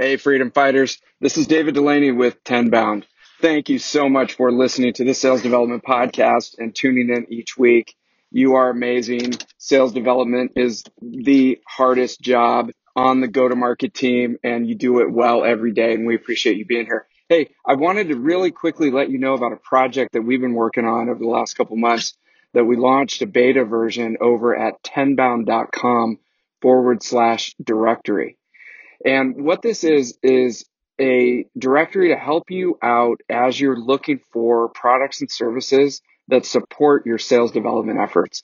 Hey, freedom fighters. This is David Dulany with Tenbound. Thank you so much for listening to the Sales Development Podcast and tuning in each week. You are amazing. Sales development is the hardest job on the go to market team, and you do it well every day. And we appreciate you being here. Hey, I wanted to really quickly let you know about a project that we've been working on over the last couple months that we launched a beta version over at tenbound.com forward slash directory. And what this is, is a directory to help you out as you're looking for products and services that support your sales development efforts.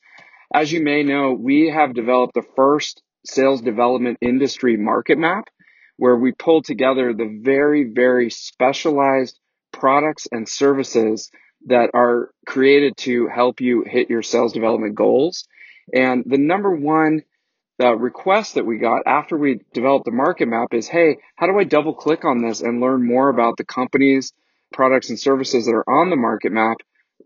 As you may know, we have developed the first sales development industry market map where we pull together the very, very specialized products and services that are created to help you hit your sales development goals. And the number one the request that we got after we developed the market map is, hey, how do I double click on this and learn more about the companies, products, and services that are on the market map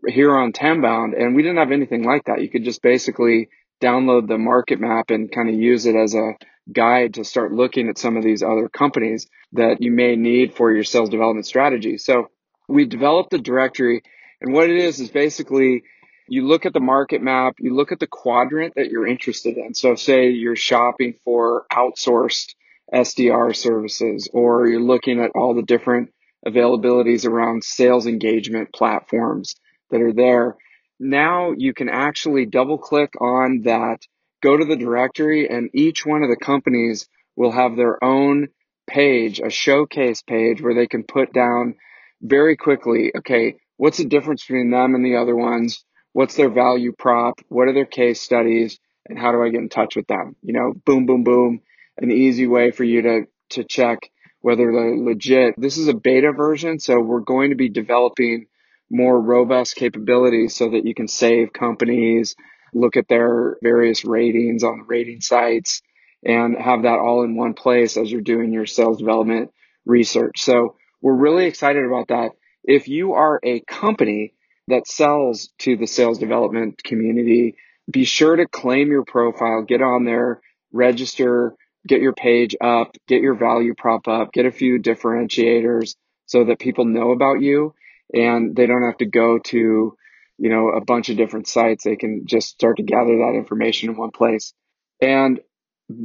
here on Tenbound? And we didn't have anything like that. You could just basically download the market map and kind of use it as a guide to start looking at some of these other companies that you may need for your sales development strategy. So we developed the directory and what it is is basically you look at the market map, you look at the quadrant that you're interested in. So say you're shopping for outsourced SDR services or you're looking at all the different availabilities around sales engagement platforms that are there. Now you can actually double click on that, go to the directory and each one of the companies will have their own page, a showcase page where they can put down very quickly, okay, what's the difference between them and the other ones? What's their value prop, what are their case studies, and how do I get in touch with them? You know, boom, boom, boom, an easy way for you to to check whether they're legit. This is a beta version, so we're going to be developing more robust capabilities so that you can save companies, look at their various ratings on the rating sites, and have that all in one place as you're doing your sales development research. So we're really excited about that. If you are a company that sells to the sales development community, be sure to claim your profile, get on there, register, get your page up, get your value prop up, get a few differentiators so that people know about you and they don't have to go to, you know, a bunch of different sites. They can just start to gather that information in one place. And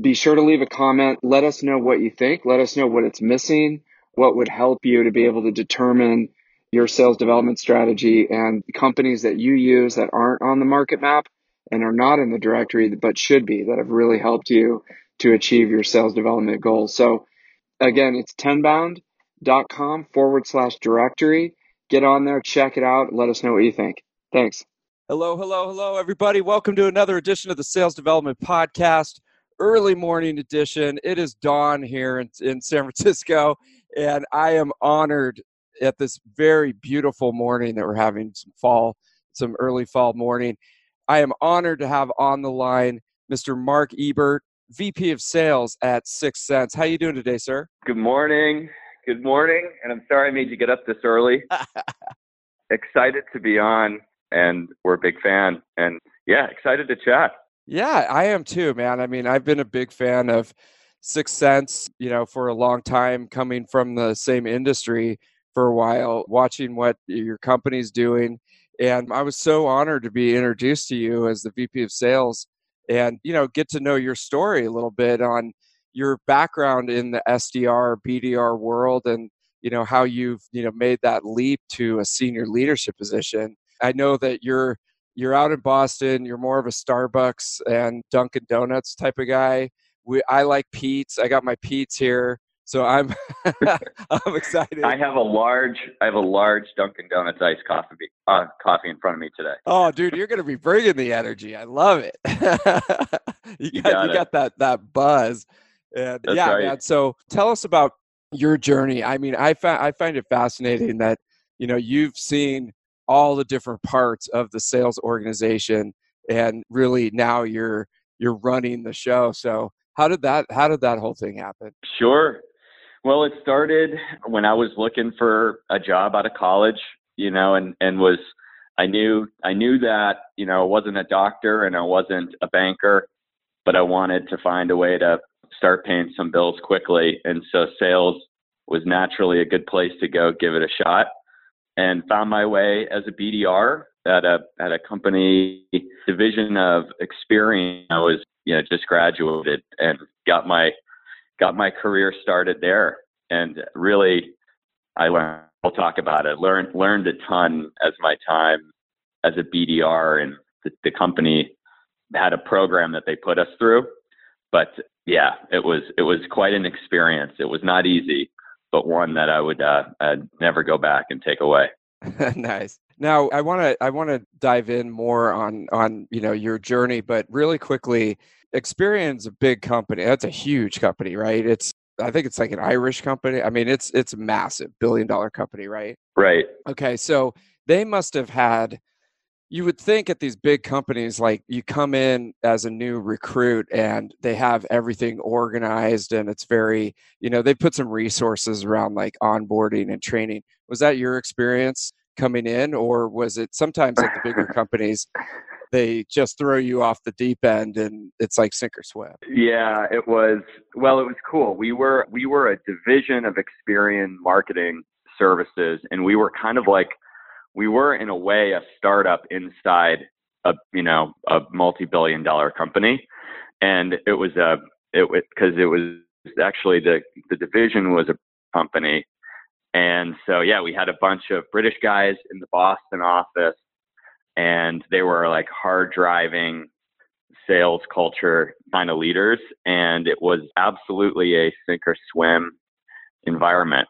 be sure to leave a comment. Let us know what you think. Let us know what it's missing, what would help you to be able to determine your sales development strategy and companies that you use that aren't on the market map and are not in the directory, but should be that have really helped you to achieve your sales development goals. So again, it's tenbound.com forward slash directory. Get on there, check it out. Let us know what you think. Thanks. Hello, hello, hello, everybody. Welcome to another edition of the Sales Development Podcast, early morning edition. It is dawn here in, in San Francisco, and I am honored at this very beautiful morning that we're having some fall, some early fall morning. I am honored to have on the line Mr. Mark Ebert, VP of Sales at 6Sense. How you doing today, sir? Good morning. Good morning. And I'm sorry I made you get up this early. excited to be on, and we're a big fan. And yeah, excited to chat. Yeah, I am too, man. I mean, I've been a big fan of 6Sense, you know, for a long time, coming from the same industry for a while, watching what your company's doing. And I was so honored to be introduced to you as the VP of sales and, you know, get to know your story a little bit on your background in the SDR, BDR world and, you know, how you've, you know, made that leap to a senior leadership position. I know that you're you're out in Boston, you're more of a Starbucks and Dunkin' Donuts type of guy. We, I like Pete's. I got my Pete's here. So I'm I'm excited. I have a large I have a large Dunkin' Donuts iced coffee uh, coffee in front of me today. Oh, dude, you're gonna be bringing the energy. I love it. you, you, got, got you got that that buzz. And That's yeah, right. man. So tell us about your journey. I mean, I find I find it fascinating that you know you've seen all the different parts of the sales organization, and really now you're you're running the show. So how did that how did that whole thing happen? Sure. Well, it started when I was looking for a job out of college, you know, and and was I knew I knew that, you know, I wasn't a doctor and I wasn't a banker, but I wanted to find a way to start paying some bills quickly. And so sales was naturally a good place to go give it a shot and found my way as a BDR at a at a company division of Experian. I was you know just graduated and got my got my career started there. And really I learned I'll talk about it learned learned a ton as my time as a BDR and the, the company had a program that they put us through. But yeah it was it was quite an experience. It was not easy but one that I would uh, I'd never go back and take away. Nice. Now I want to I want to dive in more on on you know your journey, but really quickly, Experian's a big company. That's a huge company, right? It's I think it's like an Irish company. I mean, it's it's a massive billion dollar company, right? Right. Okay, so they must have had you would think at these big companies like you come in as a new recruit and they have everything organized and it's very you know they put some resources around like onboarding and training was that your experience coming in, or was it sometimes at the bigger companies? They just throw you off the deep end and it's like sink or swim. Yeah, it was well, it was cool. We were we were a division of Experian marketing services and we were kind of like we were in a way a startup inside a you know a multi-billion dollar company and it was a it was because it was actually the the division was a company and so, yeah, we had a bunch of British guys in the Boston office, and they were like hard driving sales culture kind of leaders. And it was absolutely a sink or swim environment.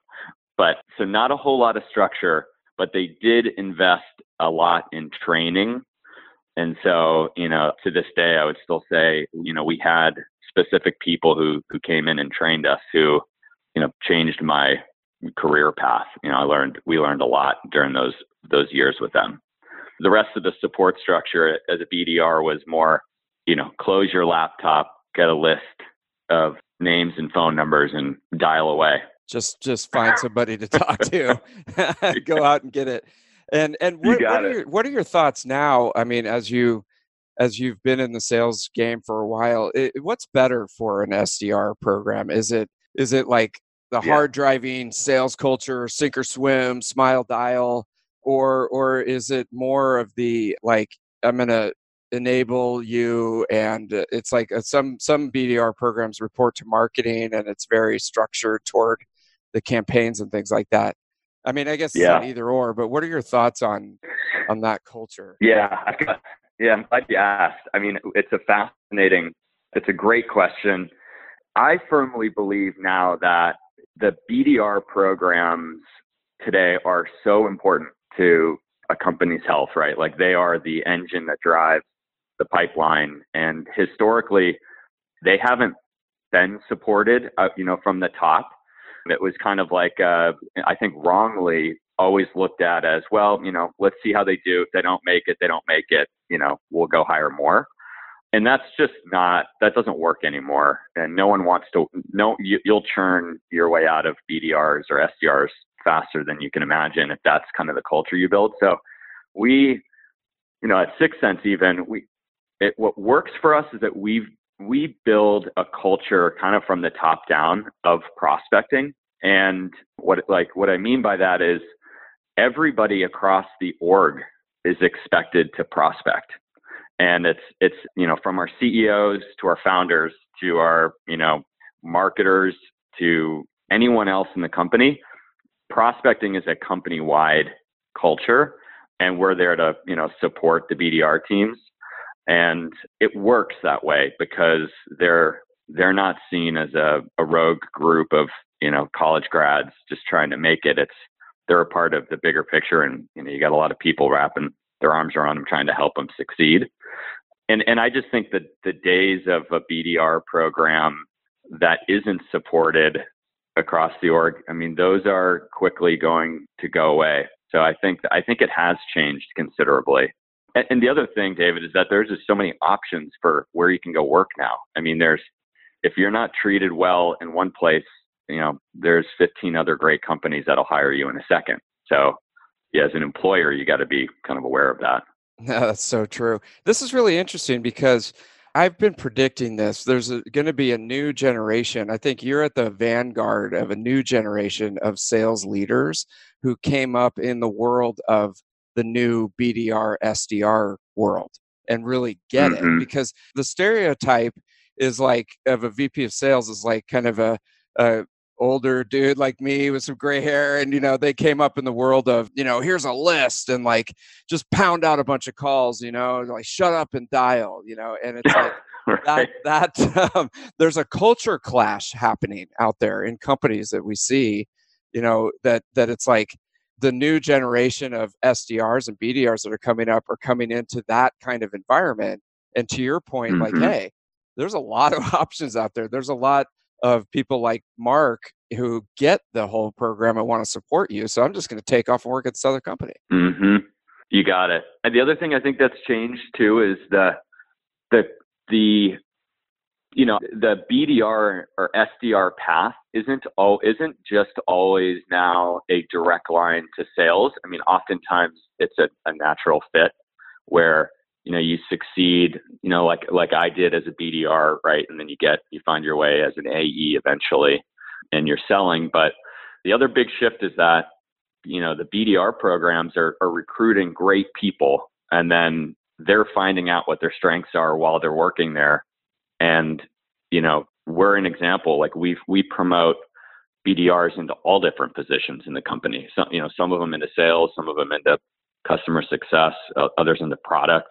But so, not a whole lot of structure, but they did invest a lot in training. And so, you know, to this day, I would still say, you know, we had specific people who who came in and trained us who, you know, changed my career path. You know, I learned we learned a lot during those those years with them. The rest of the support structure as a BDR was more, you know, close your laptop, get a list of names and phone numbers, and dial away. Just just find somebody to talk to. Go out and get it. And and what, what are your what are your thoughts now? I mean, as you as you've been in the sales game for a while, it, what's better for an SDR program? Is it is it like the yeah. hard driving sales culture, sink or swim, smile dial, or or is it more of the like I'm gonna enable you and it's like uh, some some BDR programs report to marketing and it's very structured toward the campaigns and things like that. I mean, I guess yeah. either or, but what are your thoughts on on that culture? Yeah, I've got, yeah, I'm glad you asked. I mean, it's a fascinating, it's a great question. I firmly believe now that the BDR programs today are so important to a company's health, right? Like they are the engine that drives the pipeline. And historically, they haven't been supported, uh, you know, from the top. It was kind of like, uh, I think wrongly always looked at as, well, you know, let's see how they do. If they don't make it, they don't make it, you know, we'll go hire more and that's just not that doesn't work anymore and no one wants to no you, will churn your way out of bdrs or sdrs faster than you can imagine if that's kind of the culture you build. So we you know at 6Sense even we it, what works for us is that we we build a culture kind of from the top down of prospecting. And what like what i mean by that is everybody across the org is expected to prospect. And it's it's you know from our CEOs to our founders to our you know marketers to anyone else in the company prospecting is a company wide culture and we're there to you know support the BDR teams. And it works that way because they're they're not seen as a, a rogue group of you know college grads just trying to make it. It's they're a part of the bigger picture and you know you got a lot of people wrapping their arms around them trying to help them succeed. And and I just think that the days of a BDR program that isn't supported across the org, I mean, those are quickly going to go away. So I think I think it has changed considerably. And, and the other thing, David, is that there's just so many options for where you can go work now. I mean, there's if you're not treated well in one place, you know, there's 15 other great companies that'll hire you in a second. So, yeah, as an employer, you got to be kind of aware of that. That's so true. This is really interesting because I've been predicting this. There's going to be a new generation. I think you're at the vanguard of a new generation of sales leaders who came up in the world of the new BDR SDR world and really get mm-hmm. it because the stereotype is like of a VP of sales is like kind of a, a older dude like me with some gray hair and you know they came up in the world of you know here's a list and like just pound out a bunch of calls you know like shut up and dial you know and it's like right. that that um, there's a culture clash happening out there in companies that we see you know that that it's like the new generation of SDRs and BDRs that are coming up are coming into that kind of environment and to your point mm-hmm. like hey there's a lot of options out there there's a lot of people like Mark who get the whole program and want to support you. So I'm just going to take off and work at this other company. Mm-hmm. You got it. And the other thing I think that's changed too is the the the you know the BDR or SDR path isn't all isn't just always now a direct line to sales. I mean, oftentimes it's a, a natural fit where you know you succeed you know like like i did as a bdr right? And then you get you find your way as an ae eventually and you're selling. But the other big shift is that you know the bdr programs are, are recruiting great people and then they're finding out what their strengths are while they're working there. And you know we're an example like we we promote bdrs into all different positions in the company. Some you know some of them into sales some of them into customer success others into product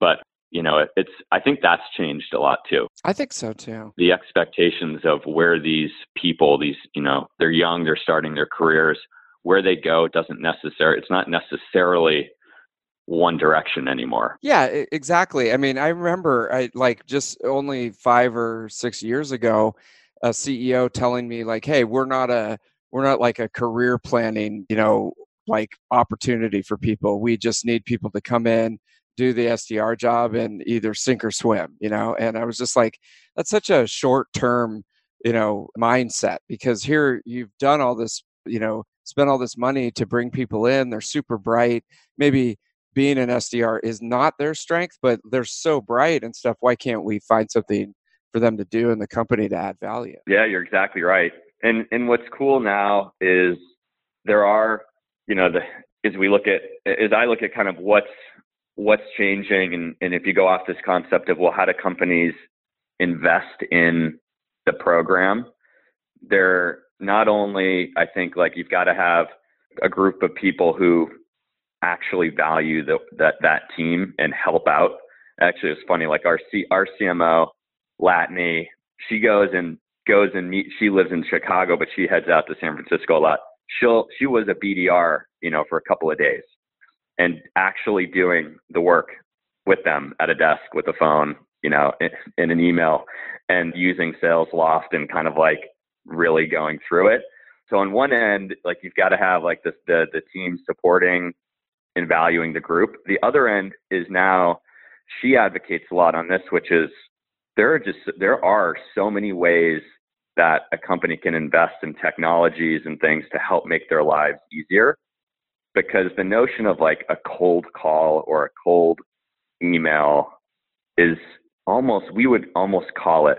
but you know, it, it's I think that's changed a lot too. I think so too. The expectations of where these people, these you know, they're young, they're starting their careers, where they go doesn't necessarily it's not necessarily one direction anymore. Yeah, exactly. I mean, I remember I like just only 5 or 6 years ago a CEO telling me like, "Hey, we're not a we're not like a career planning, you know, like opportunity for people. We just need people to come in do the SDR job and either sink or swim, you know? And I was just like, that's such a short term, you know, mindset because here you've done all this, you know, spent all this money to bring people in. They're super bright. Maybe being an SDR is not their strength, but they're so bright and stuff. Why can't we find something for them to do in the company to add value? Yeah, you're exactly right. And and what's cool now is there are, you know, the as we look at as I look at kind of what's what's changing and, and if you go off this concept of well how do companies invest in the program they're not only i think like you've got to have a group of people who actually value the, that that team and help out. Actually it's funny like our C, our cmo Latané she goes and goes and meet she lives in chicago but she heads out to san francisco a lot. She'll she was a bdr you know for a couple of days and actually doing the work with them at a desk with a phone, you know, in, in an email and using Salesloft and kind of like really going through it. So on one end, like you've got to have like the, the, the team supporting and valuing the group. The other end is now she advocates a lot on this, which is there are just there are so many ways that a company can invest in technologies and things to help make their lives easier because the notion of like a cold call or a cold email is almost we would almost call it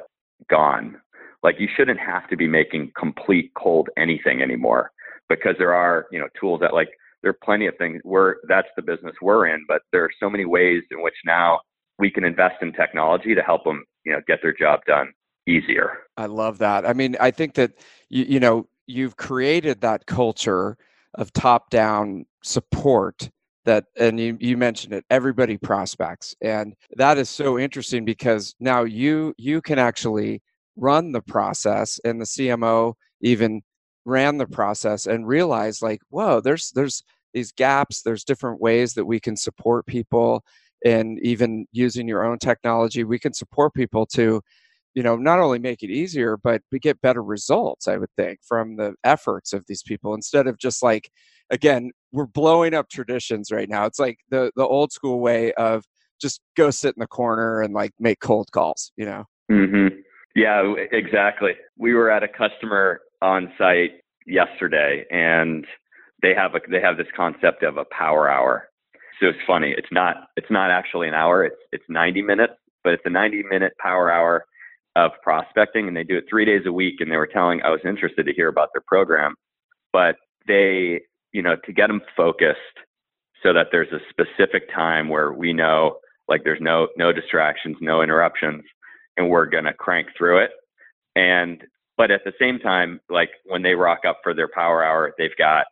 gone. Like you shouldn't have to be making complete cold anything anymore because there are you know tools that like there are plenty of things. We're that's the business we're in but there are so many ways in which now we can invest in technology to help them you know get their job done easier. I love that. I mean i think that you, you know you've created that culture of top down support that and you, you mentioned it everybody prospects. And that is so interesting because now you you can actually run the process and the cmo even ran the process and realized like whoa there's there's these gaps there's different ways that we can support people and even using your own technology we can support people to you know not only make it easier but we get better results i would think from the efforts of these people instead of just like again we're blowing up traditions right now. It's like the the old school way of just go sit in the corner and like make cold calls you know? Mm-hmm. yeah exactly. We were at a customer on site yesterday and they have a they have this concept of a power hour. So it's funny it's not it's not actually an hour it's it's 90 minutes but it's a 90 minute power hour of prospecting and they do it three days a week. And they were telling, I was interested to hear about their program, but they, you know, to get them focused so that there's a specific time where we know like there's no, no distractions, no interruptions, and we're going to crank through it. And, but at the same time, like when they rock up for their power hour, they've got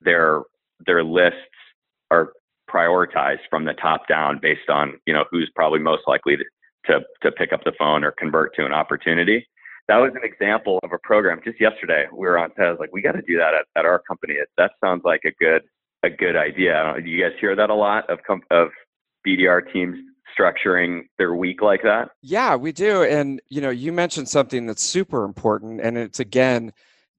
their, their lists are prioritized from the top down based on, you know, who's probably most likely to, to, to pick up the phone or convert to an opportunity. That was an example of a program just yesterday. We were on, was like, we got to do that at, at our company. That sounds like a good, a good idea. Do you guys hear that a lot of, of BDR teams structuring their week like that? Yeah, we do. And, you know, you mentioned something that's super important. And it's again,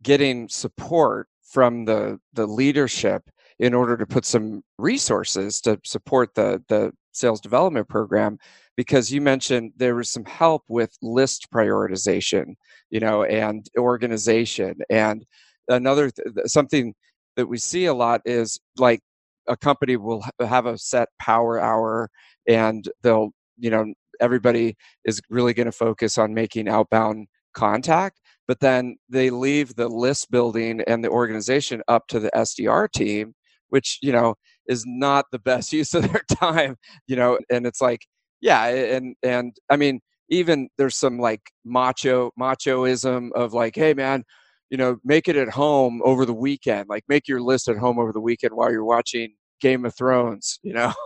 getting support from the, the leadership in order to put some resources to support the, the sales development program because you mentioned there was some help with list prioritization, you know, and organization. And another th- something that we see a lot is like a company will have a set power hour and they'll, you know, everybody is really going to focus on making outbound contact but then they leave the list building and the organization up to the SDR team which you know is not the best use of their time you know and it's like yeah and and i mean even there's some like macho machoism of like hey man you know make it at home over the weekend like make your list at home over the weekend while you're watching game of thrones you know?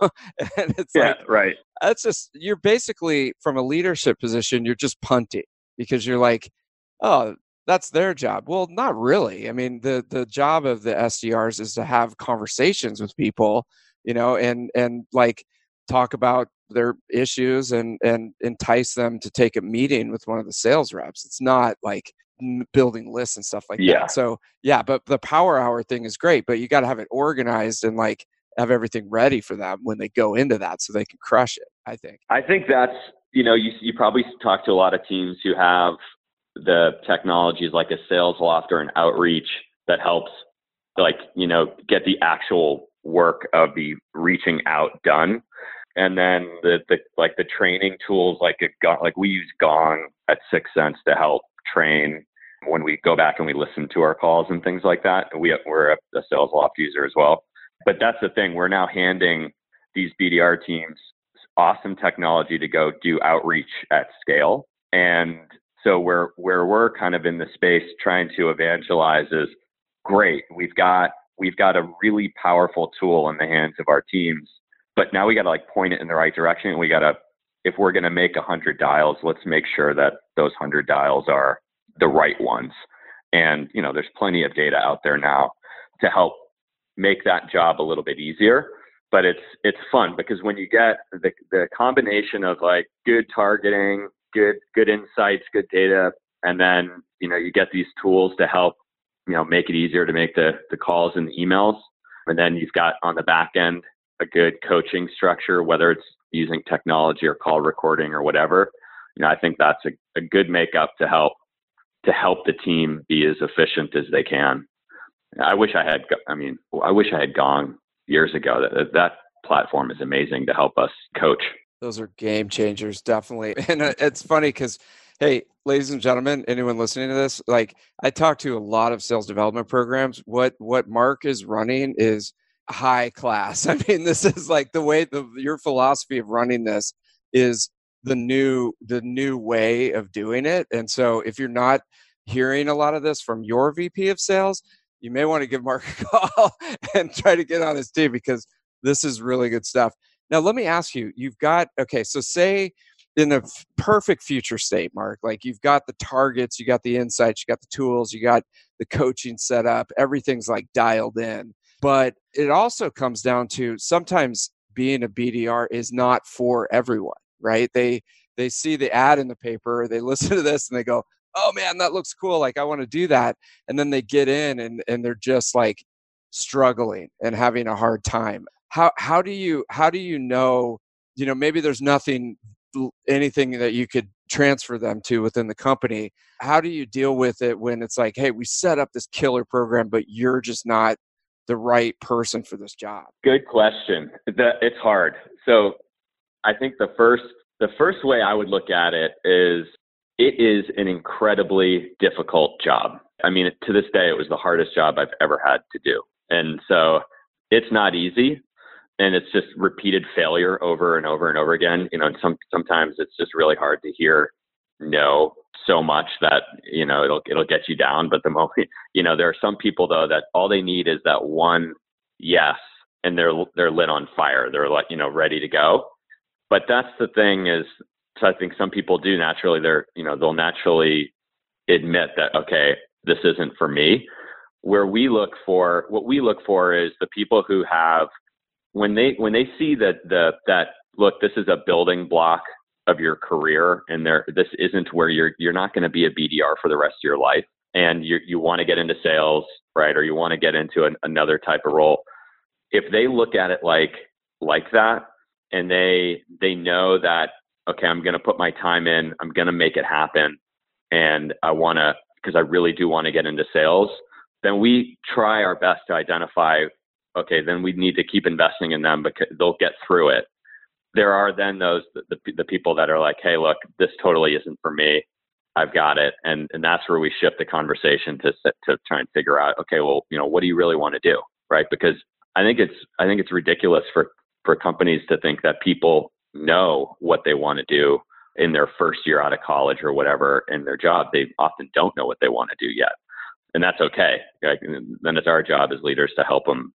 And it's yeah, like right. that's just you're basically from a leadership position you're just punting because you're like oh that's their job. Well not really. I mean the the job of the sdrs is to have conversations with people you know and and like talk about their issues and and entice them to take a meeting with one of the sales reps. It's not like building lists and stuff like yeah. that so yeah but the power hour thing is great but you got to have it organized and like have everything ready for them when they go into that so they can crush it i think. I think that's you know you, you probably talk to a lot of teams who have the technologies like a Salesloft or an outreach that helps like you know get the actual work of the reaching out done. And then the, the like the training tools like a like we use gong at 6Sense to help train when we go back and we listen to our calls and things like that. We, we're a, a Salesloft user as well. But that's the thing we're now handing these bdr teams awesome technology to go do outreach at scale. And so where where we're kind of in the space trying to evangelize is great. We've got we've got a really powerful tool in the hands of our teams, but now we got to like point it in the right direction. And we got to if we're going to make a hundred dials, let's make sure that those hundred dials are the right ones. And you know, there's plenty of data out there now to help make that job a little bit easier. But it's it's fun because when you get the the combination of like good targeting, good good insights, good data, and then you know you get these tools to help you know make it easier to make the the calls and the emails, and then you've got on the back end a good coaching structure, whether it's using technology or call recording or whatever. You know, I think that's a, a good makeup to help to help the team be as efficient as they can. I wish I had. I mean, I wish I had gone years ago. That that platform is amazing to help us coach those are game changers, definitely. And uh, it's funny because, hey, ladies and gentlemen, anyone listening to this, like I talk to a lot of sales development programs. What what Mark is running is high class. I mean, this is like the way the your philosophy of running this is the new the new way of doing it. And so if you're not hearing a lot of this from your VP of sales, you may want to give Mark a call and try to get on his team because this is really good stuff. Now, let me ask you you've got, okay, so say in a f- perfect future state, Mark, like you've got the targets, you got the insights, you got the tools, you got the coaching set up, everything's like dialed in. But it also comes down to sometimes being a BDR is not for everyone, right? They, they see the ad in the paper, they listen to this and they go, oh man, that looks cool. Like I want to do that. And then they get in and, and they're just like struggling and having a hard time how how do you how do you know you know maybe there's nothing anything that you could transfer them to within the company how do you deal with it when it's like hey we set up this killer program but you're just not the right person for this job good question it's hard so i think the first The first way I would look at it is it is an incredibly difficult job. I mean, to this day, it was the hardest job I've ever had to do. And so it's not easy and it's just repeated failure over and over and over again. You know, and some, sometimes it's just really hard to hear no so much that, you know, it'll, it'll get you down. But the moment, you know, there are some people though that all they need is that one yes and they're, they're lit on fire. They're like, you know, ready to go. But that's the thing is, so I think some people do naturally, they're, you know, they'll naturally admit that, okay, this isn't for me. Where we look for, what we look for is the people who have, when they, when they see that the, that, look, this is a building block of your career and there, this isn't where you're, you're not going to be a BDR for the rest of your life. And you, you want to get into sales, right? Or you want to get into an, another type of role. If they look at it like, like that, and they, they know that, okay, I'm going to put my time in, I'm going to make it happen. And I want to because I really do want to get into sales, then we try our best to identify, okay, then we need to keep investing in them because they'll get through it. There are then those, the, the people that are like, hey, look, this totally isn't for me. I've got it. And, and that's where we shift the conversation to, to try and figure out, okay, well, you know, what do you really want to do? Right. Because I think it's, I think it's ridiculous for, for companies to think that people know what they want to do in their first year out of college or whatever in their job, they often don't know what they want to do yet. And that's okay. Like, then it's our job as leaders to help them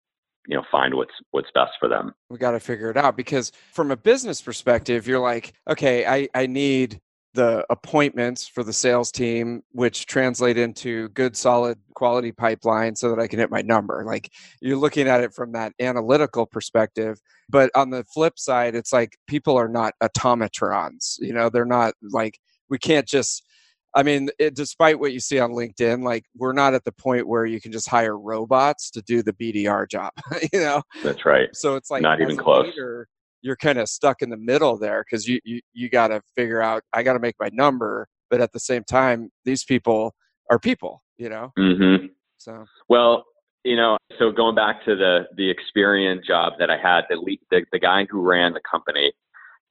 you know find what's what's best for them we got to figure it out because from a business perspective you're like okay i i need the appointments for the sales team, which translate into good, solid quality pipeline so that I can hit my number. Like you're looking at it from that analytical perspective. But on the flip side, it's like people are not automatrons. You know, they're not like, we can't just, I mean, it, despite what you see on LinkedIn, like we're not at the point where you can just hire robots to do the BDR job, you know? That's right. So it's like, not even close. Leader, you're kind of stuck in the middle there because you you, you got to figure out I got to make my number, but at the same time, these people are people, you know. Mm-hmm. So well, you know, so going back to the the Experian job that I had, the the, the guy who ran the company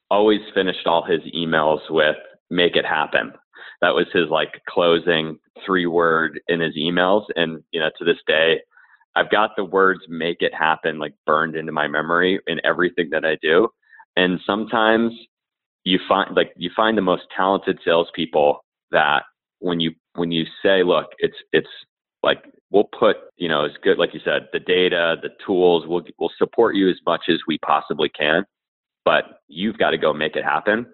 always finished all his emails with "make it happen." That was his like closing three word in his emails, and you know, to this day, I've got the words make it happen like burned into my memory in everything that I do. And sometimes you find like you find the most talented salespeople that when you when you say, look, it's it's like we'll put you know as good like you said the data, the tools, we'll we'll support you as much as we possibly can, but you've got to go make it happen.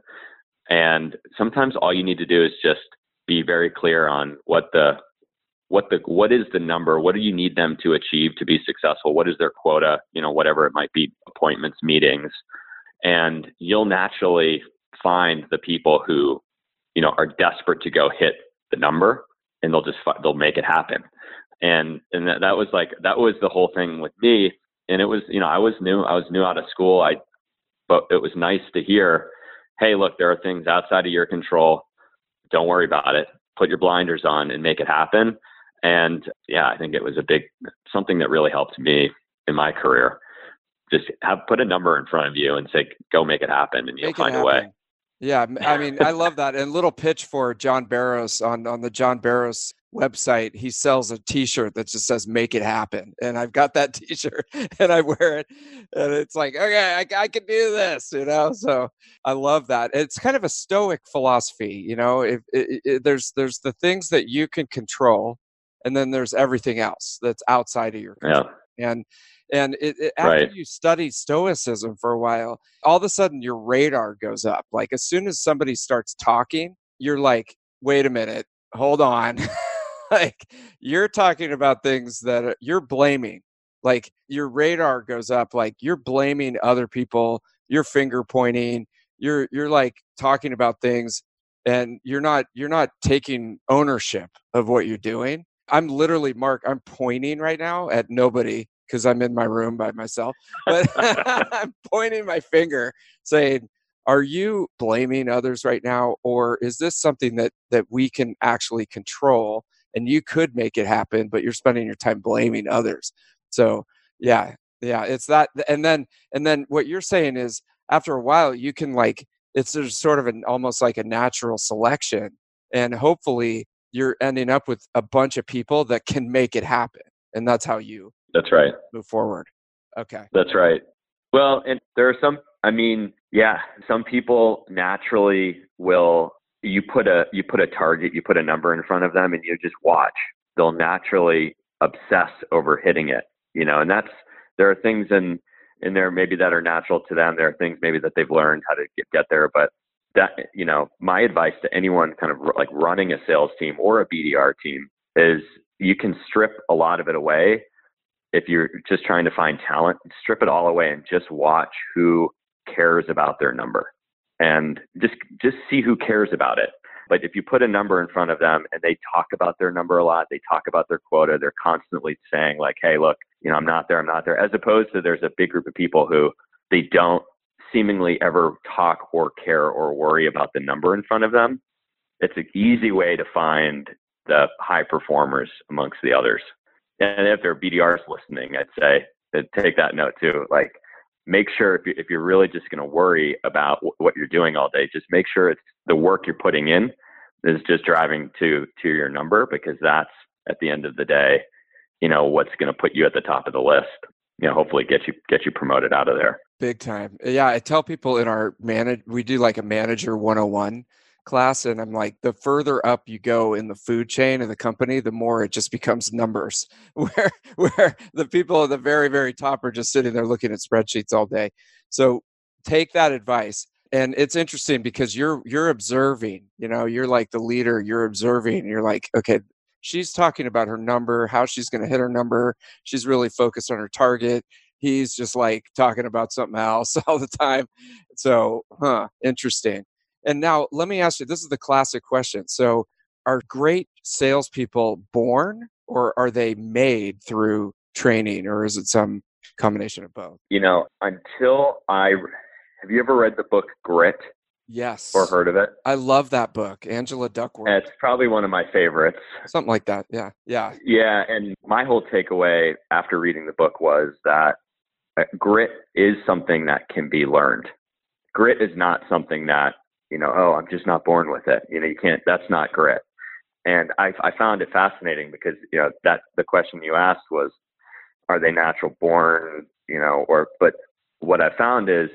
And sometimes all you need to do is just be very clear on what the what the what is the number? What do you need them to achieve to be successful? What is their quota? You know whatever it might be appointments meetings. And you'll naturally find the people who you know are desperate to go hit the number and they'll just they'll make it happen. And and that, that was like that was the whole thing with me. And it was you know i was new i was new out of school. I but it was nice to hear hey look there are things outside of your control don't worry about it put your blinders on and make it happen and yeah, I think it was a big something that really helped me in my career. Just have put a number in front of you and say, "Go make it happen," and you'll make find a way. Yeah, I mean, I love that. And little pitch for John Barrows on on the John Barrows website. He sells a T-shirt that just says "Make it happen," and I've got that T-shirt and I wear it, and it's like, okay, I, I can do this, you know. So I love that. It's kind of a stoic philosophy, you know. If there's there's the things that you can control, and then there's everything else that's outside of your control. Yeah. And and it, it, after right. you study stoicism for a while, all of a sudden your radar goes up. Like as soon as somebody starts talking, you're like, wait a minute, hold on. like you're talking about things that you're blaming. Like your radar goes up. Like you're blaming other people. You're finger pointing. You're you're like talking about things, and you're not you're not taking ownership of what you're doing I'm literally Mark. I'm pointing right now at nobody because I'm in my room by myself. But I'm pointing my finger, saying, "Are you blaming others right now, or is this something that that we can actually control and you could make it happen, but you're spending your time blaming others?" So yeah, yeah, it's that. And then and then what you're saying is, after a while, you can like it's there's sort of an almost like a natural selection and hopefully you're ending up with a bunch of people that can make it happen and that's how you that's right. Move forward. Okay. That's right. Well and there are some i mean yeah some people naturally will you put a you put a target you put a number in front of them and you just watch. They'll naturally obsess over hitting it you know and that's there are things in in there maybe that are natural to them. There are things maybe that they've learned how to get, get there but that you know my advice to anyone kind of like running a sales team or a bdr team is you can strip a lot of it away if you're just trying to find talent strip it all away and just watch who cares about their number. And just just see who cares about it. But if you put a number in front of them and they talk about their number a lot they talk about their quota they're constantly saying like hey look you know i'm not there i'm not there as opposed to there's a big group of people who they don't seemingly ever talk or care or worry about the number in front of them. It's an easy way to find the high performers amongst the others and if there are bdrs listening i'd say take that note too like make sure if, you're, if you're really just going to worry about w- what you're doing all day, just make sure it's the work you're putting in is just driving to to your number because that's at the end of the day, you know, what's going to put you at the top of the list. You know, hopefully get you get you promoted out of there. Big time. Yeah, I tell people in our manage we do like a manager 101 class and i'm like the further up you go in the food chain of the company the more it just becomes numbers where where the people at the very very top are just sitting there looking at spreadsheets all day. So take that advice and it's interesting because you're you're observing you know you're like the leader you're observing you're like okay she's talking about her number how she's going to hit her number she's really focused on her target he's just like talking about something else all the time. So huh interesting and now let me ask you this is the classic question. So, are great salespeople born or are they made through training or is it some combination of both? You know, until I have you ever read the book Grit? Yes. Or heard of it? I love that book. Angela Duckworth. It's probably one of my favorites. Something like that. Yeah. Yeah. Yeah. And my whole takeaway after reading the book was that uh, grit is something that can be learned. Grit is not something that you know, oh, I'm just not born with it. You know, you can't. That's not grit. And I, I found it fascinating because you know that the question you asked was, are they natural born? You know, or but what I found is,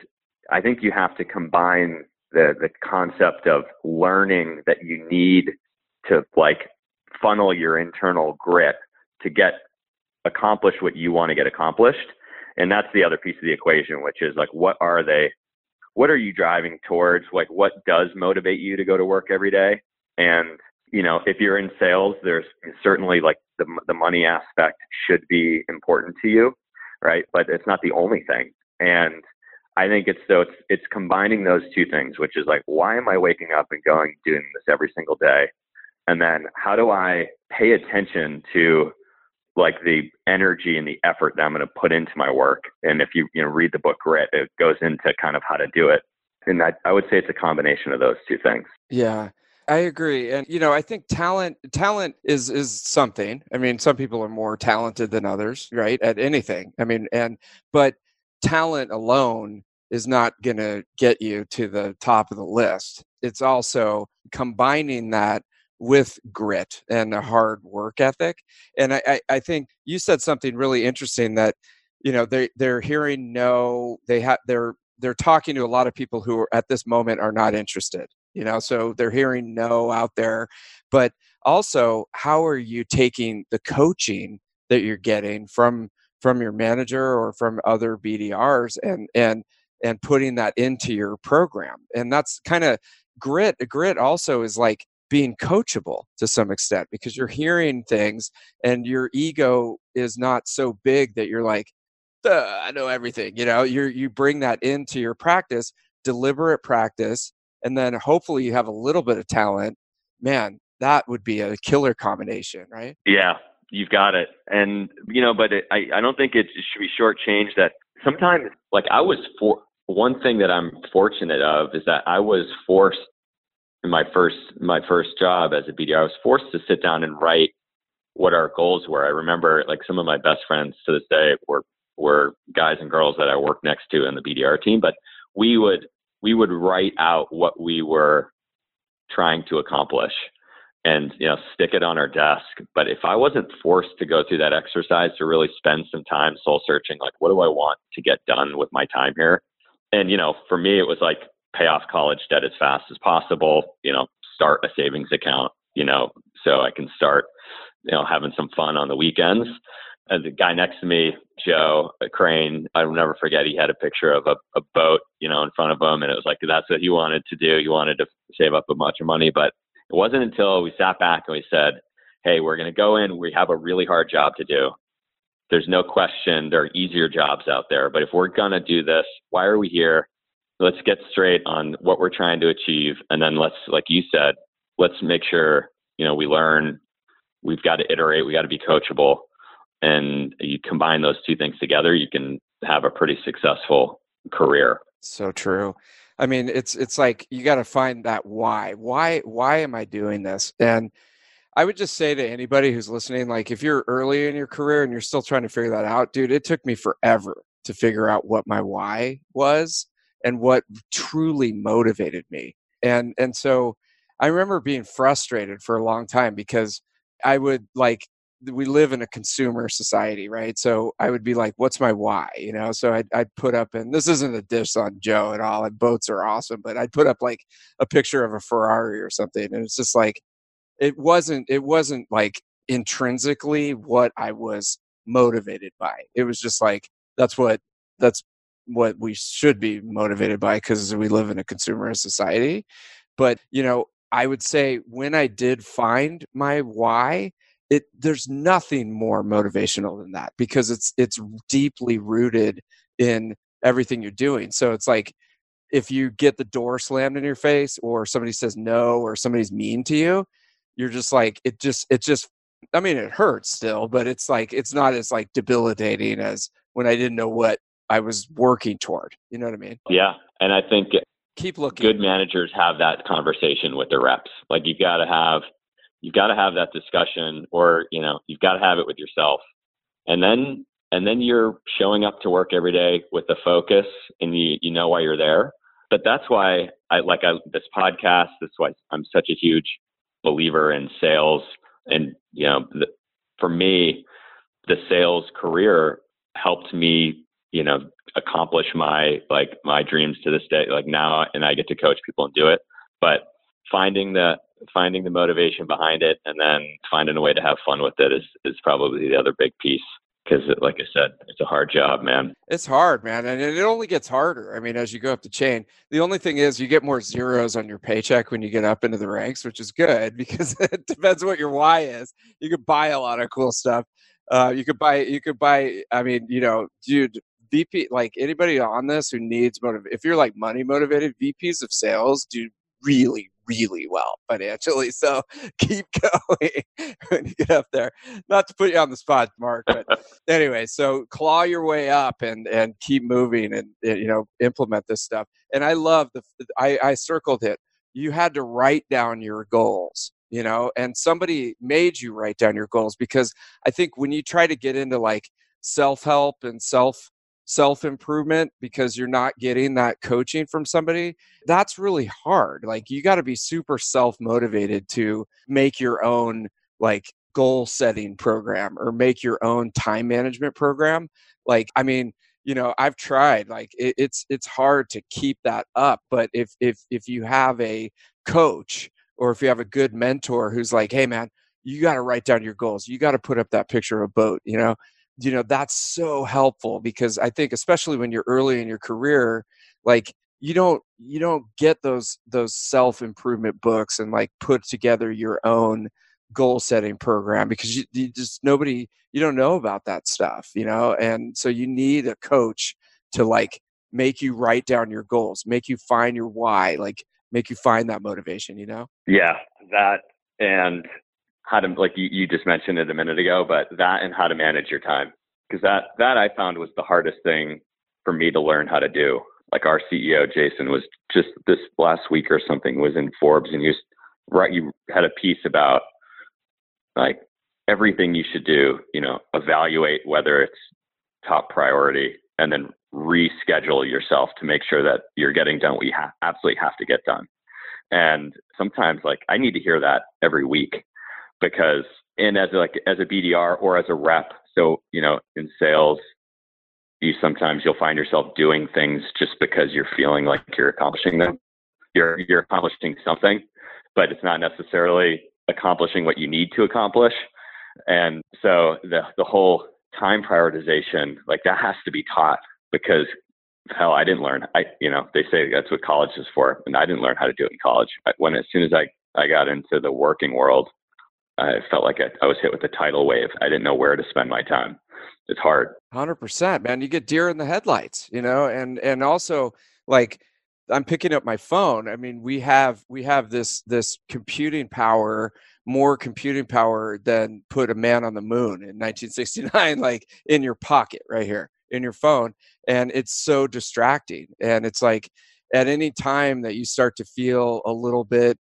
I think you have to combine the the concept of learning that you need to like funnel your internal grit to get accomplish what you want to get accomplished and that's the other piece of the equation which is like what are they what are you driving towards? Like, what does motivate you to go to work every day? And, you know, if you're in sales, there's certainly like the, the money aspect should be important to you, right? But it's not the only thing. And I think it's so it's it's combining those two things, which is like, why am I waking up and going doing this every single day? And then how do I pay attention to like the energy and the effort that I'm going to put into my work. And if you you know read the book Grit, it goes into kind of how to do it. And I, I would say it's a combination of those two things. Yeah. I agree. And you know, I think talent talent is is something. I mean, some people are more talented than others, right? At anything. I mean, and but talent alone is not going to get you to the top of the list. It's also combining that with grit and a hard work ethic. And I, I, think you said something really interesting that, you know, they they're hearing no, they have they're they're talking to a lot of people who are at this moment are not interested. You know, so they're hearing no out there. But also, how are you taking the coaching that you're getting from from your manager or from other BDRs and and and putting that into your program? And that's kind of grit. Grit also is like being coachable to some extent because you're hearing things and your ego is not so big that you're like I know everything you know? You you bring that into your practice deliberate practice and then hopefully you have a little bit of talent. Man that would be a killer combination right? Yeah you've got it. And you know but it, I, I don't think it should be shortchanged that sometimes like i was for one thing that i'm fortunate of is that i was forced in my first my first job as a BDR, I was forced to sit down and write what our goals were. I remember like some of my best friends to this day were were guys and girls that I worked next to in the BDR team, but we would we would write out what we were trying to accomplish and you know stick it on our desk but if i wasn't forced to go through that exercise to really spend some time soul searching like what do i want to get done with my time here and you know for me it was like pay off college debt as fast as possible you know start a savings account you know so i can start you know having some fun on the weekends and the guy next to me joe crane i'll never forget he had a picture of a, a boat you know in front of him and it was like that's what he wanted to do he wanted to save up a bunch of money but it wasn't until we sat back and we said, hey, we're going to go in, we have a really hard job to do. There's no question there are easier jobs out there, but if we're going to do this, why are we here? Let's get straight on what we're trying to achieve. And then let's, like you said, let's make sure, you know, we learn. We've got to iterate. We got to be coachable. And you combine those two things together, you can have a pretty successful career. So true. I mean, it's it's like you got to find that why. Why why am I doing this? And I would just say to anybody who's listening, like if you're early in your career and you're still trying to figure that out, dude, it took me forever to figure out what my why was and what truly motivated me. And and so I remember being frustrated for a long time because I would like we live in a consumer society, right? So I would be like, what's my why? You know, so I'd, I'd put up, and this isn't a diss on Joe at all, and boats are awesome, but I'd put up like a picture of a Ferrari or something. And it's just like, it wasn't, it wasn't like intrinsically what I was motivated by. It was just like, that's what, that's what we should be motivated by because we live in a consumer society. But, you know, I would say when I did find my why, it there's nothing more motivational than that because it's it's deeply rooted in everything you're doing so it's like if you get the door slammed in your face or somebody says no or somebody's mean to you you're just like it just it just i mean it hurts still but it's like it's not as like debilitating as when i didn't know what i was working toward you know what i mean? Yeah and i think keep looking. good managers have that conversation with their reps. Like you've got to have you've got to have that discussion or you know you've got to have it with yourself. And then and then you're showing up to work every day with the focus and you you know why you're there. But that's why i like I, this podcast that's why i'm such a huge believer in sales and you know the, for me the sales career helped me you know accomplish my like my dreams to this day like now and i get to coach people and do it. But finding the finding the motivation behind it and then finding a way to have fun with it is is probably the other big piece. Because like i said it's a hard job man. It's hard man and it only gets harder i mean as you go up the chain. The only thing is you get more zeros on your paycheck when you get up into the ranks which is good because it depends what your why is. You could buy a lot of cool stuff. Uh, you could buy you could buy i mean you know dude vp like anybody on this who needs motive if you're like money motivated vps of sales do really really well financially. So keep going when you get up there. Not to put you on the spot, Mark, but anyway, so claw your way up and and keep moving and, and you know implement this stuff. And I love the I, I circled it. You had to write down your goals you know and somebody made you write down your goals because i think when you try to get into like self-help and self self improvement because you're not getting that coaching from somebody, that's really hard. Like you got to be super self motivated to make your own like goal setting program or make your own time management program. Like, I mean, you know i've tried like it, it's it's hard to keep that up but if if if you have a coach or if you have a good mentor who's like hey man you got to write down your goals you got to put up that picture of a boat you know you know that's so helpful because i think especially when you're early in your career like you don't you don't get those those self improvement books and like put together your own goal setting program because you, you, just nobody you don't know about that stuff you know and so you need a coach to like make you write down your goals make you find your why like make you find that motivation you know? Yeah that and how to like you, you just mentioned it a minute ago, but that and how to manage your time because that that I found was the hardest thing for me to learn how to do. Like our CEO Jason was just this last week or something was in Forbes and was right. You had a piece about like everything you should do. You know, evaluate whether it's top priority and then reschedule yourself to make sure that you're getting done what you ha- absolutely have to get done. And sometimes like I need to hear that every week because and as like as a BDR or as a rep, so you know, in sales, you sometimes you'll find yourself doing things just because you're feeling like you're accomplishing them. You're you're accomplishing something, but it's not necessarily accomplishing what you need to accomplish. And so the the whole time prioritization, like that has to be taught because hell, I didn't learn. I you know, they say that's what college is for, and I didn't learn how to do it in college. When as soon as I I got into the working world, I felt like I, I was hit with a tidal wave. I didn't know where to spend my time. It's hard. Hundred percent, man. You get deer in the headlights, you know, and and also like I'm picking up my phone. I mean, we have we have this this computing power, more computing power than put a man on the moon in 1969, like in your pocket right here in your phone, and it's so distracting. And it's like at any time that you start to feel a little bit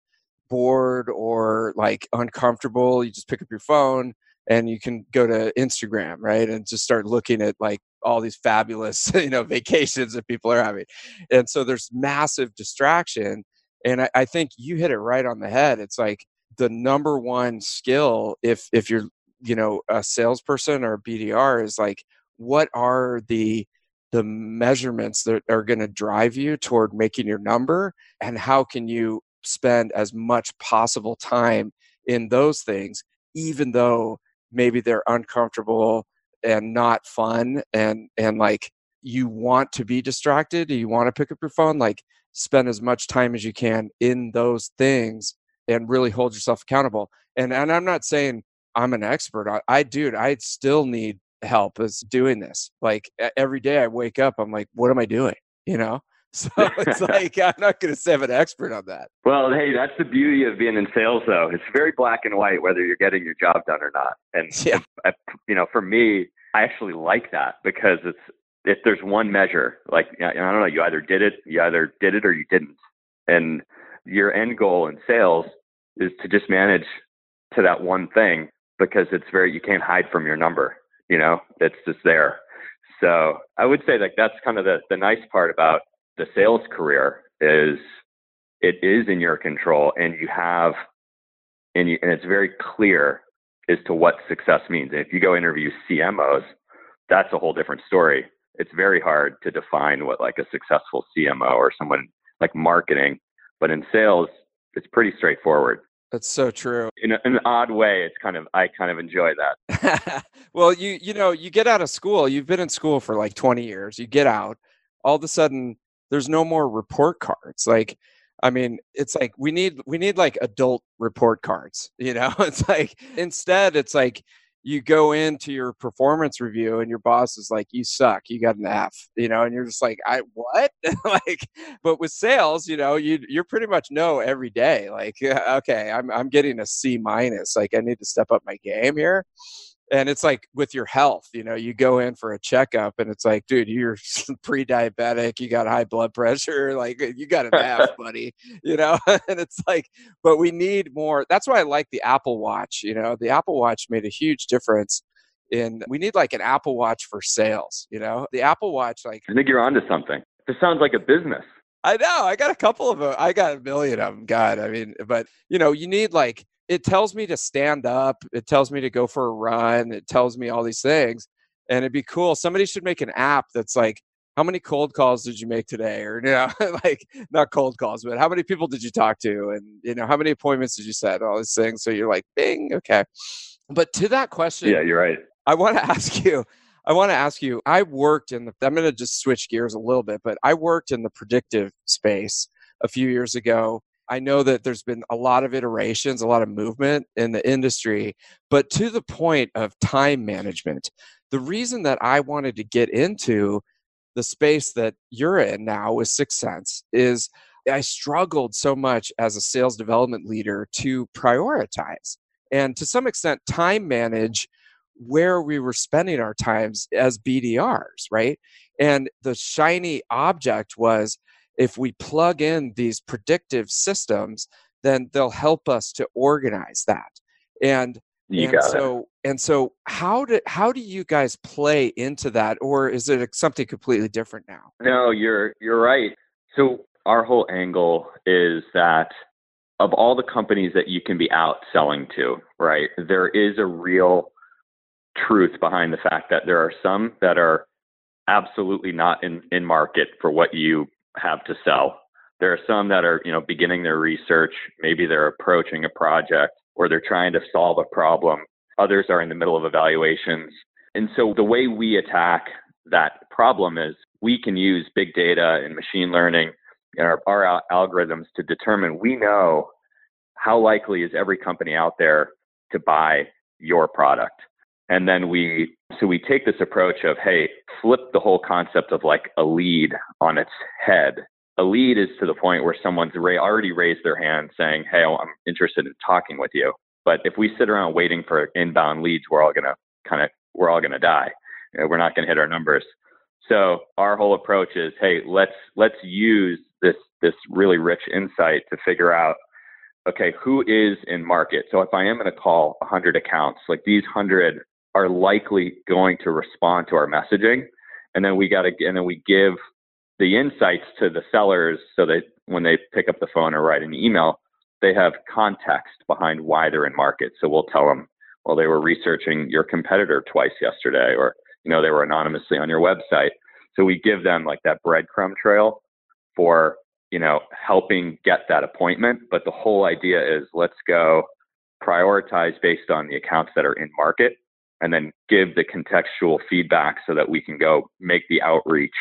bored or like uncomfortable, you just pick up your phone and you can go to Instagram, right? And just start looking at like all these fabulous, you know, vacations that people are having. And so there's massive distraction. And I, I think you hit it right on the head. It's like the number one skill if if you're, you know, a salesperson or a BDR is like, what are the the measurements that are going to drive you toward making your number and how can you spend as much possible time in those things even though maybe they're uncomfortable and not fun and and like you want to be distracted you want to pick up your phone like spend as much time as you can in those things and really hold yourself accountable. And and i'm not saying i'm an expert i, I dude i still need help as doing this. Like every day i wake up i'm like what am i doing? You know so it's like I'm not going to say I'm an expert on that. Well, hey, that's the beauty of being in sales, though. It's very black and white whether you're getting your job done or not. And yeah. if, you know, for me, I actually like that because it's if there's one measure, like I don't know, you either did it, you either did it or you didn't. And your end goal in sales is to just manage to that one thing because it's very you can't hide from your number. You know, it's just there. So I would say like that's kind of the the nice part about the sales career is it is in your control and you have and, you, and it's very clear as to what success means. And if you go interview CMOs, that's a whole different story. It's very hard to define what like a successful CMO or someone like marketing, but in sales, it's pretty straightforward. That's so true. In, a, in, an odd way, it's kind of I kind of enjoy that. well, you you know, you get out of school. You've been in school for like 20 years. You get out, all of a sudden there's no more report cards like i mean it's like we need we need like adult report cards you know? It's like instead it's like you go into your performance review and your boss is like you suck you got an f you know and you're just like i what? Like but with sales you know you you're pretty much know every day like okay i'm i'm getting a c minus like i need to step up my game here and it's like with your health you know you go in for a checkup and it's like dude you're pre-diabetic you got high blood pressure like uh, you got an f buddy you know and it's like but we need more that's why i like the apple watch you know the apple watch made a huge difference in we need like an apple watch for sales you know the apple watch like i think you're onto something. This sounds like a business. I know i got a couple of them i got a million of them god i mean but you know you need like it tells me to stand up it tells me to go for a run it tells me all these things and it'd be cool somebody should make an app that's like how many cold calls did you make today? or you know like not cold calls but how many people did you talk to? and you know how many appointments did you set? all these things so you're like bing okay. But to that question yeah you're right. I want to ask you i want to ask you i worked in the i'm going to just switch gears a little bit but i worked in the predictive space a few years ago I know that there's been a lot of iterations, a lot of movement in the industry, but to the point of time management, the reason that I wanted to get into the space that you're in now with 6sense is I struggled so much as a sales development leader to prioritize and to some extent time manage where we were spending our times as BDRs, right? And the shiny object was if we plug in these predictive systems, then they'll help us to organize that. And You and so it. and so how do how do you guys play into that or is it something completely different now? No, you're you're right. So our whole angle is that of all the companies that you can be out selling to, right? There is a real truth behind the fact that there are some that are absolutely not in, in market for what you have to sell. There are some that are, you know, beginning their research, maybe they're approaching a project or they're trying to solve a problem. Others are in the middle of evaluations. And so the way we attack that problem is we can use big data and machine learning and our, our algorithms to determine we know how likely is every company out there to buy your product. And then we, so we take this approach of, hey, flip the whole concept of like a lead on its head. A lead is to the point where someone's already raised their hand saying, hey, I'm interested in talking with you. But if we sit around waiting for inbound leads, we're all going to kind of, we're all going to die. We're not going to hit our numbers. So our whole approach is, hey, let's let's use this this really rich insight to figure out, okay, who is in market. So if I am going to call 100 accounts, like these 100 are likely going to respond to our messaging, and then we got to and then we give the insights to the sellers so that when they pick up the phone or write an email, they have context behind why they're in market. So we'll tell them, well, they were researching your competitor twice yesterday, or you know, they were anonymously on your website. So we give them like that breadcrumb trail for, you know, helping get that appointment. But the whole idea is let's go prioritize based on the accounts that are in market and then give the contextual feedback so that we can go make the outreach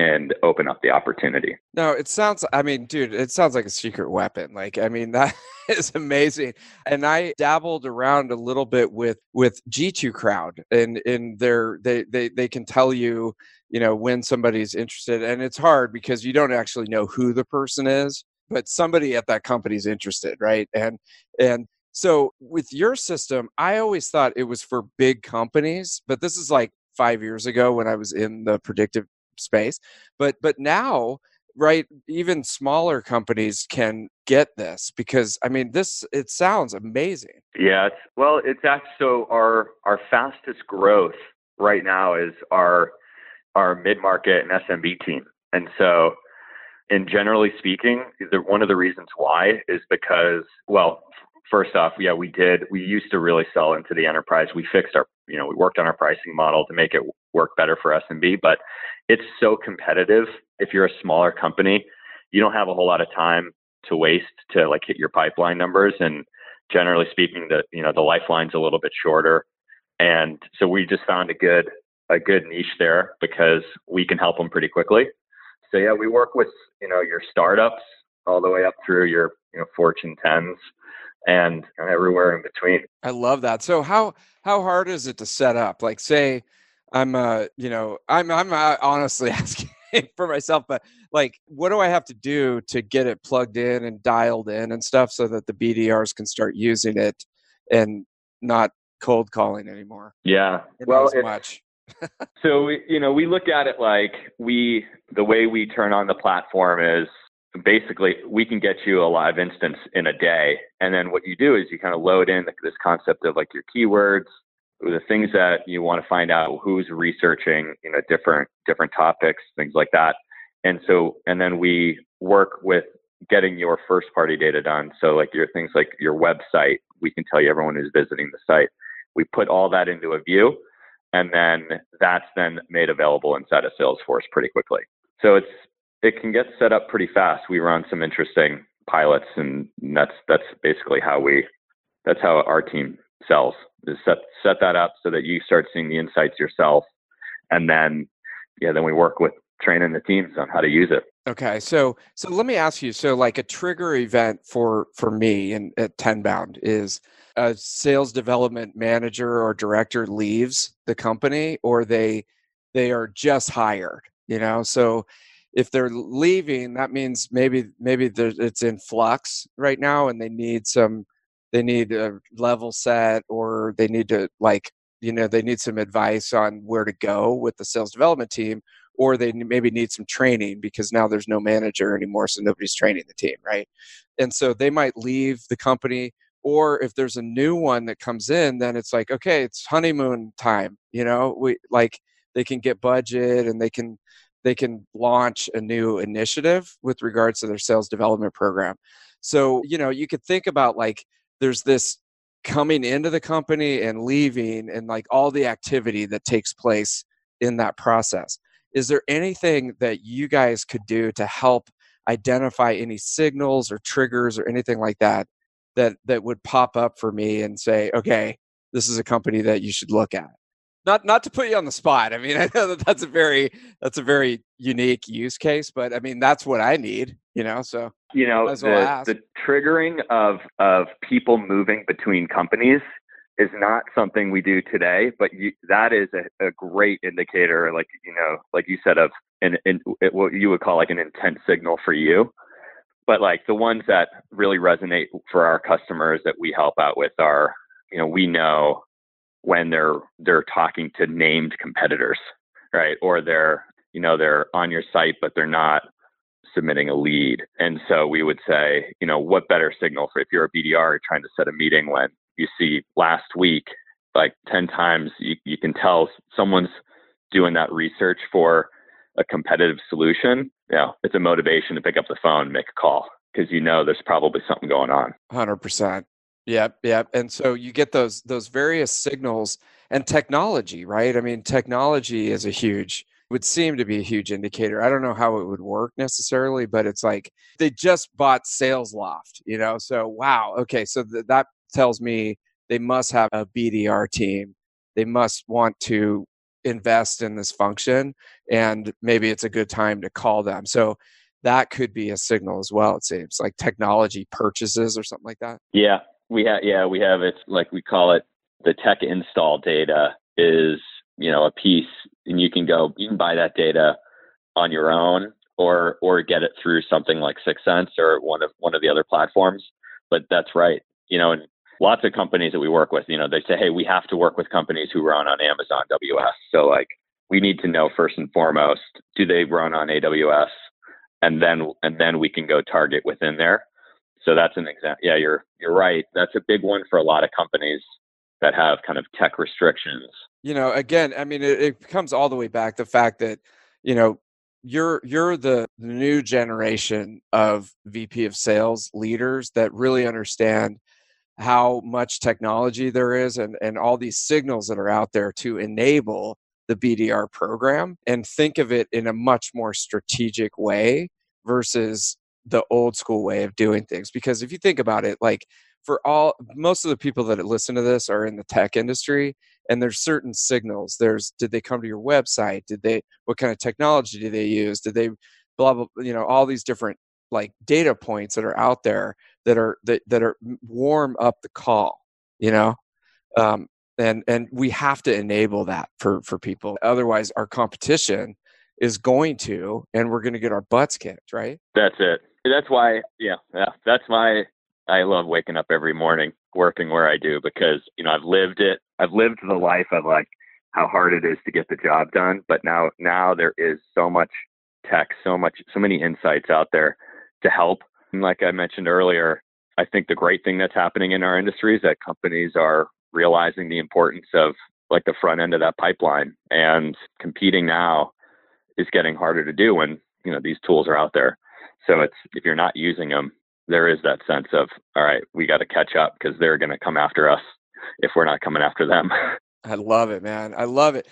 and open up the opportunity. No, it sounds, I mean, dude, it sounds like a secret weapon. Like, I mean, that is amazing. And I dabbled around a little bit with, with G2 crowd and in their, they, they, they can tell you, you know, when somebody's interested and it's hard because you don't actually know who the person is, but somebody at that company's interested. Right. And, and, so with your system, I always thought it was for big companies, but this is like five years ago when I was in the predictive space but but now right even smaller companies can get this because i mean this it sounds amazing. Yeah it's, well it's actually so our our fastest growth right now is our our mid-market and smb team and so and generally speaking one of the reasons why is because well first off yeah we did we used to really sell into the enterprise we fixed our you know we worked on our pricing model to make it work better for smb but it's so competitive. If you're a smaller company, you don't have a whole lot of time to waste to like hit your pipeline numbers. And generally speaking, the you know the lifeline's a little bit shorter. And so we just found a good a good niche there because we can help them pretty quickly. So yeah, we work with you know your startups all the way up through your you know Fortune tens and everywhere in between. I love that. So how how hard is it to set up? Like say I'm uh you know I'm I'm uh, honestly asking for myself, but like what do I have to do to get it plugged in and dialed in and stuff so that the BDRs can start using it and not cold calling anymore? Yeah, well, as much. so we, you know we look at it like we the way we turn on the platform is basically we can get you a live instance in a day. And then what you do is you kind of load in this concept of like your keywords the things that you want to find out who's researching you know different different topics things like that. And so and then we work with getting your first party data done. So like your things like your website we can tell you everyone who's visiting the site. We put all that into a view and then that's then made available inside of salesforce pretty quickly. So it's it can get set up pretty fast we run some interesting pilots and that's that's basically how we that's how our team sells is set set that up so that you start seeing the insights yourself, and then yeah, then we work with training the teams on how to use it. Okay, so so let me ask you. So like a trigger event for for me and at Tenbound is a sales development manager or director leaves the company, or they they are just hired. You know, so if they're leaving, that means maybe maybe it's in flux right now, and they need some they need a level set or they need to like you know they need some advice on where to go with the sales development team or they maybe need some training because now there's no manager anymore so nobody's training the team right? And so they might leave the company or if there's a new one that comes in then it's like okay it's honeymoon time you know? We like they can get budget and they can they can launch a new initiative with regards to their sales development program so you know you could think about like there's this coming into the company and leaving and like all the activity that takes place in that process is there anything that you guys could do to help identify any signals or triggers or anything like that that that would pop up for me and say, okay, this is a company that you should look at. Not not to put you on the spot. I mean, I know that that's a very that's a very unique use case, but I mean that's what I need. You know, so you know well the, the triggering of of people moving between companies is not something we do today, but you, that is a, a, great indicator, like you know, like you said, of an, in, what you would call like an intent signal for you but like the ones that really resonate for our customers that we help out with are you know we know when they're they're talking to named competitors right or they're you know they're on your site but they're not submitting a lead and so we would say you know what better signal for if you're a bdr trying to set a meeting when you see last week like 10 times you, you can tell someone's doing that research for a competitive solution, you know, it's a motivation to pick up the phone, make a call because you know there's probably something going on. Hundred percent. Yep, yep. And so you get those those various signals and technology, right? I mean, technology is a huge would seem to be a huge indicator. I don't know how it would work necessarily, but it's like they just bought Salesloft, you know. So wow, okay, so th- that tells me they must have a BDR team. They must want to invest in this function and maybe it's a good time to call them so that could be a signal as well it seems like technology purchases or something like that yeah we have yeah we have it like we call it the tech install data is you know a piece and you can go you can buy that data on your own or or get it through something like 6sense or one of one of the other platforms but that's right you know and lots of companies that we work with, you know, they say, hey, we have to work with companies who run on Amazon WS. So like we need to know first and foremost, do they run on AWS? And then and then we can go target within there. So that's an example. Yeah, you're you're right. That's a big one for a lot of companies that have kind of tech restrictions. You know, again, I mean, it, it comes all the way back the fact that, you know, you're you're the new generation of VP of sales leaders that really understand how much technology there is and, and all these signals that are out there to enable the BDR program and think of it in a much more strategic way versus the old school way of doing things. Because if you think about it, like for all most of the people that listen to this are in the tech industry and there's certain signals. There's did they come to your website? Did they what kind of technology do they use? Did they blah blah you know all these different like data points that are out there that are that, that are warm up the call you know? Um, and and we have to enable that for for people. Otherwise our competition is going to and we're going to get our butts kicked right? That's it that's why yeah yeah that's my i love waking up every morning working where i do because you know i've lived it i've lived the life of like how hard it is to get the job done but now now there is so much tech so much so many insights out there to help. And like I mentioned earlier, I think the great thing that's happening in our industry is that companies are realizing the importance of like the front end of that pipeline and competing now is getting harder to do when you know these tools are out there so it's if you're not using them there is that sense of all right we got to catch up because they're going to come after us if we're not coming after them i love it man i love it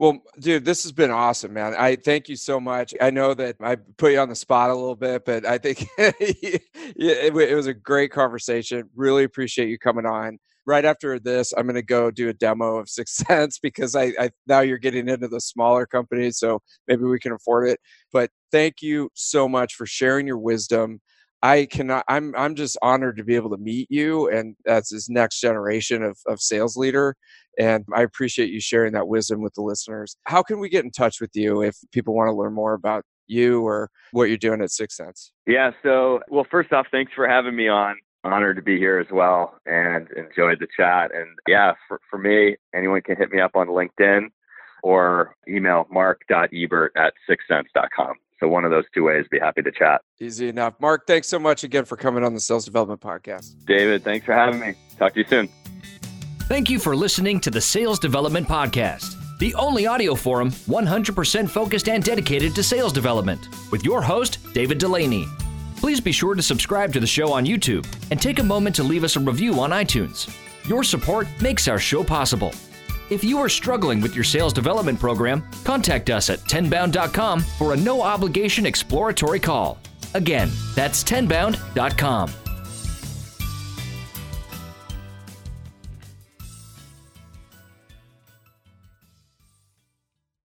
well, dude, this has been awesome, man. I thank you so much. I know that I put you on the spot a little bit, but I think it, was a great conversation. Really appreciate you coming on. Right after this, I'm going to go do a demo of 6sense because I, I now you're getting into the smaller companies, so maybe we can afford it. But thank you so much for sharing your wisdom. I cannot. I'm I'm just honored to be able to meet you and as this next generation of of sales leader. And I appreciate you sharing that wisdom with the listeners. How can we get in touch with you if people want to learn more about you or what you're doing at 6sense? Yeah. So, well, first off, thanks for having me on. Honored to be here as well and enjoyed the chat. And yeah, for, for me, anyone can hit me up on LinkedIn or email mark.ebert at 6sense.com. So one of those two ways, be happy to chat. Easy enough. Mark, thanks so much again for coming on the Sales Development Podcast. David, thanks for having me. Talk to you soon. Thank you for listening to the Sales Development Podcast, the only audio forum 100% focused and dedicated to sales development, with your host, David Dulany. Please be sure to subscribe to the show on YouTube and take a moment to leave us a review on iTunes. Your support makes our show possible. If you are struggling with your sales development program, contact us at tenbound.com for a no obligation exploratory call. Again, that's tenbound.com.